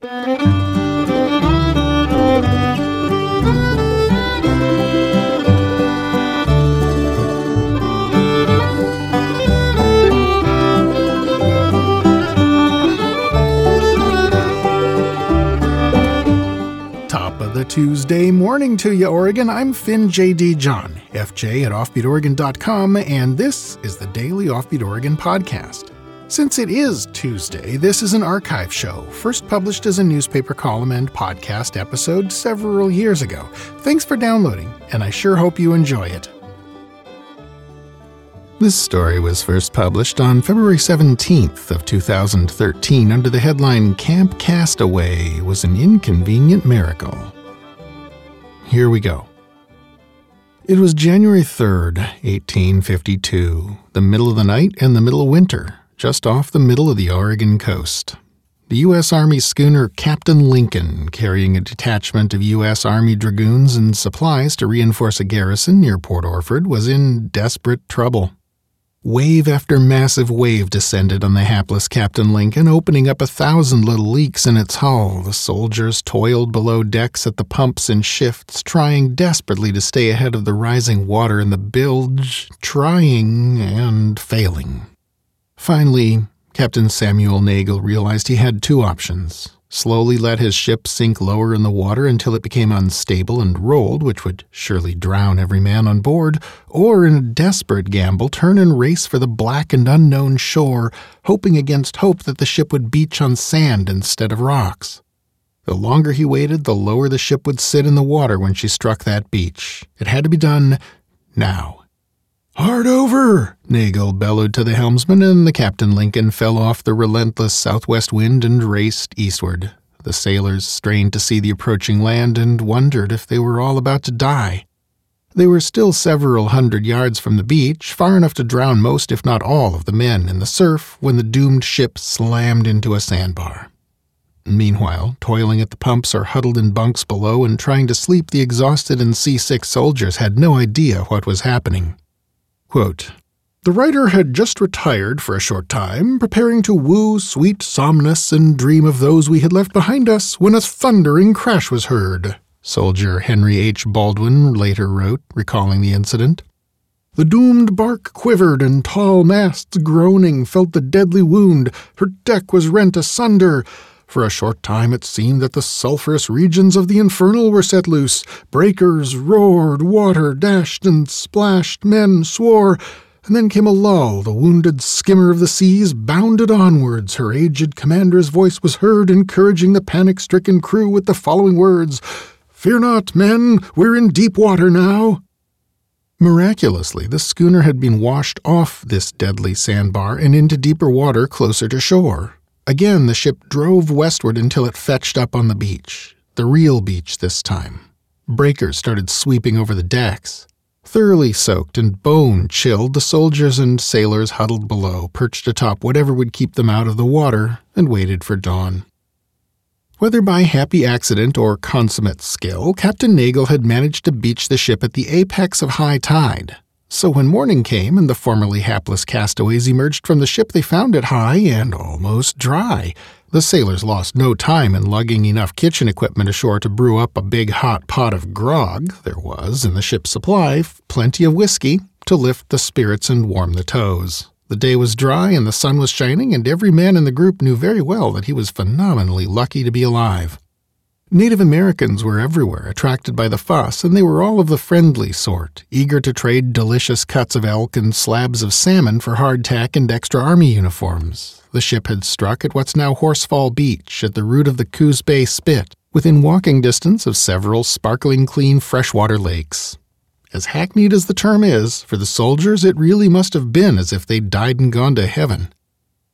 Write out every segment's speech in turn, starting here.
Top of the Tuesday morning to you, Oregon. I'm Finn J.D. John, FJ at OffbeatOregon.com, and this is the Daily Offbeat Oregon podcast. Since it is Tuesday, this is an archive show, first published as a newspaper column and podcast episode several years ago. Thanks for downloading, and I sure hope you enjoy it. This story was first published on February 17th of 2013 under the headline Camp Castaway was an inconvenient miracle. Here we go. It was January 3rd, 1852, the middle of the night and the middle of winter, just off the middle of the Oregon coast. The U.S. Army schooner Captain Lincoln, carrying a detachment of U.S. Army dragoons and supplies to reinforce a garrison near Port Orford, was in desperate trouble. Wave after massive wave descended on the hapless Captain Lincoln, opening up a thousand little leaks in its hull. The soldiers toiled below decks at the pumps in shifts, trying desperately to stay ahead of the rising water in the bilge, trying and failing. Finally, Captain Samuel Nagel realized he had two options slowly let his ship sink lower in the water until it became unstable and rolled, which would surely drown every man on board, or in a desperate gamble turn and race for the black and unknown shore, hoping against hope that the ship would beach on sand instead of rocks. The longer he waited, the lower the ship would sit in the water when she struck that beach. It had to be done now. Hard over! Nagel bellowed to the helmsman, and the Captain Lincoln fell off the relentless southwest wind and raced eastward. The sailors strained to see the approaching land and wondered if they were all about to die. They were still several hundred yards from the beach, far enough to drown most, if not all, of the men in the surf when the doomed ship slammed into a sandbar. Meanwhile, toiling at the pumps or huddled in bunks below and trying to sleep, the exhausted and seasick soldiers had no idea what was happening. Quote, the writer had just retired for a short time, preparing to woo sweet Somnus and dream of those we had left behind us, when a thundering crash was heard, soldier Henry H. Baldwin later wrote, recalling the incident. The doomed bark quivered, and tall masts groaning felt the deadly wound. Her deck was rent asunder. For a short time it seemed that the sulphurous regions of the infernal were set loose. Breakers roared, water dashed and splashed, men swore. And then came a lull. The wounded skimmer of the seas bounded onwards. Her aged commander's voice was heard, encouraging the panic stricken crew with the following words Fear not, men, we're in deep water now. Miraculously, the schooner had been washed off this deadly sandbar and into deeper water closer to shore. Again, the ship drove westward until it fetched up on the beach, the real beach this time. Breakers started sweeping over the decks. Thoroughly soaked and bone chilled, the soldiers and sailors huddled below, perched atop whatever would keep them out of the water, and waited for dawn. Whether by happy accident or consummate skill, Captain Nagel had managed to beach the ship at the apex of high tide, so when morning came and the formerly hapless castaways emerged from the ship, they found it high and almost dry. The sailors lost no time in lugging enough kitchen equipment ashore to brew up a big hot pot of grog. There was, in the ship's supply, plenty of whiskey to lift the spirits and warm the toes. The day was dry and the sun was shining, and every man in the group knew very well that he was phenomenally lucky to be alive. Native Americans were everywhere, attracted by the fuss, and they were all of the friendly sort, eager to trade delicious cuts of elk and slabs of salmon for hardtack and extra army uniforms. The ship had struck at what's now Horsfall Beach, at the root of the Coos Bay Spit, within walking distance of several sparkling clean freshwater lakes. As hackneyed as the term is, for the soldiers it really must have been as if they'd died and gone to heaven.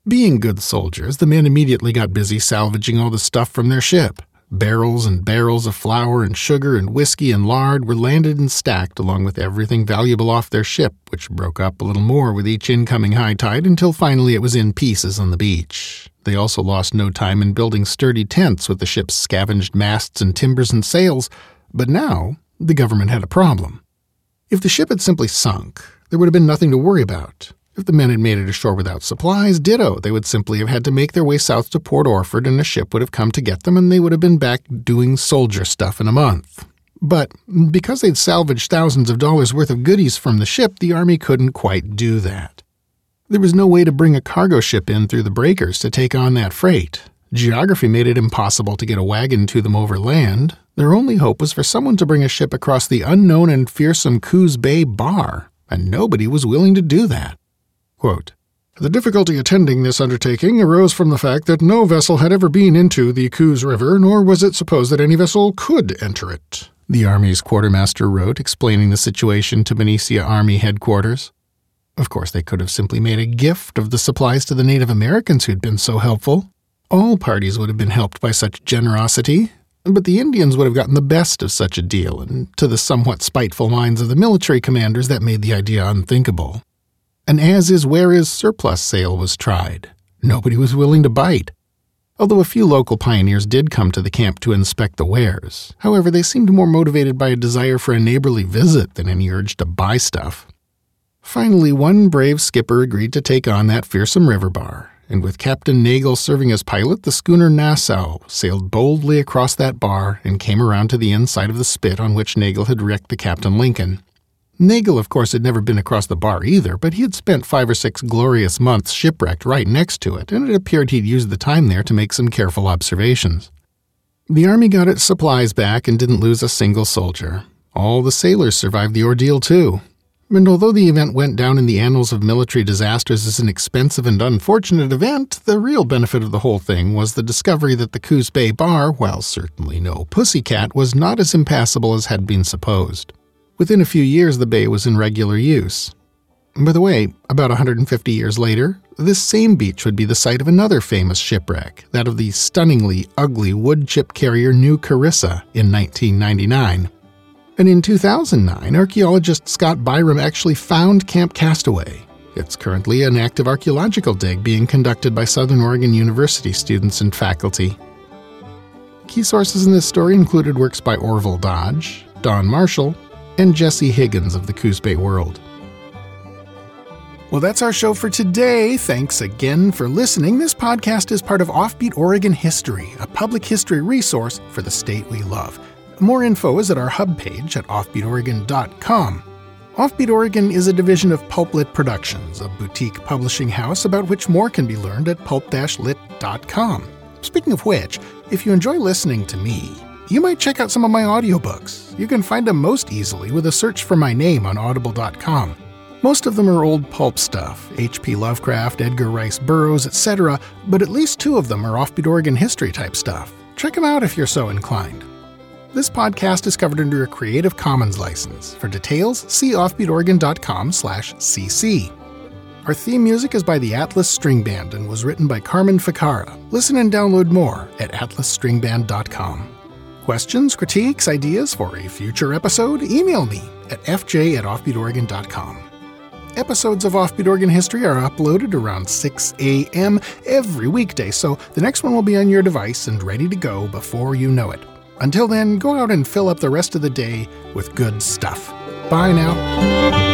Being good soldiers, the men immediately got busy salvaging all the stuff from their ship. Barrels and barrels of flour and sugar and whiskey and lard were landed and stacked along with everything valuable off their ship, which broke up a little more with each incoming high tide until finally it was in pieces on the beach. They also lost no time in building sturdy tents with the ship's scavenged masts and timbers and sails, but now the government had a problem. If the ship had simply sunk, there would have been nothing to worry about. If the men had made it ashore without supplies, ditto. They would simply have had to make their way south to Port Orford, and a ship would have come to get them, and they would have been back doing soldier stuff in a month. But because they'd salvaged thousands of dollars worth of goodies from the ship, the Army couldn't quite do that. There was no way to bring a cargo ship in through the breakers to take on that freight. Geography made it impossible to get a wagon to them over land. Their only hope was for someone to bring a ship across the unknown and fearsome Coos Bay Bar, and nobody was willing to do that. Quote, the difficulty attending this undertaking arose from the fact that no vessel had ever been into the Coos River, nor was it supposed that any vessel could enter it, the Army's quartermaster wrote, explaining the situation to Benicia Army headquarters. Of course, they could have simply made a gift of the supplies to the Native Americans who'd been so helpful. All parties would have been helped by such generosity, but the Indians would have gotten the best of such a deal, and to the somewhat spiteful minds of the military commanders, that made the idea unthinkable. An as is where is surplus sale was tried. Nobody was willing to bite. Although a few local pioneers did come to the camp to inspect the wares, however, they seemed more motivated by a desire for a neighborly visit than any urge to buy stuff. Finally, one brave skipper agreed to take on that fearsome river bar, and with Captain Nagel serving as pilot, the schooner Nassau sailed boldly across that bar and came around to the inside of the spit on which Nagel had wrecked the Captain Lincoln. Nagel, of course, had never been across the bar either, but he had spent five or six glorious months shipwrecked right next to it, and it appeared he'd used the time there to make some careful observations. The Army got its supplies back and didn't lose a single soldier. All the sailors survived the ordeal, too, and although the event went down in the annals of military disasters as an expensive and unfortunate event, the real benefit of the whole thing was the discovery that the Coos Bay Bar, while certainly no pussycat, was not as impassable as had been supposed. Within a few years, the bay was in regular use. By the way, about 150 years later, this same beach would be the site of another famous shipwreck, that of the stunningly ugly wood chip carrier New Carissa in 1999. And in 2009, archaeologist Scott Byram actually found Camp Castaway. It's currently an active archaeological dig being conducted by Southern Oregon University students and faculty. Key sources in this story included works by Orville Dodge, Don Marshall, and Jesse Higgins of the Coos Bay World. Well, that's our show for today. Thanks again for listening. This podcast is part of Offbeat Oregon History, a public history resource for the state we love. More info is at our hub page at offbeatoregon.com. Offbeat Oregon is a division of Pulplit Productions, a boutique publishing house about which more can be learned at pulp-lit.com. Speaking of which, if you enjoy listening to me, you might check out some of my audiobooks. You can find them most easily with a search for my name on audible.com. Most of them are old pulp stuff H.P. Lovecraft, Edgar Rice Burroughs, etc., but at least two of them are offbeat Oregon history type stuff. Check them out if you're so inclined. This podcast is covered under a Creative Commons license. For details, see offbeatoregon.com/cc. Our theme music is by the Atlas String Band and was written by Carmen Ficara. Listen and download more at atlasstringband.com. Questions, critiques, ideas for a future episode? Email me at fj at offbeatoregon.com. Episodes of Offbeat Oregon History are uploaded around 6 a.m. every weekday, so the next one will be on your device and ready to go before you know it. Until then, go out and fill up the rest of the day with good stuff. Bye now.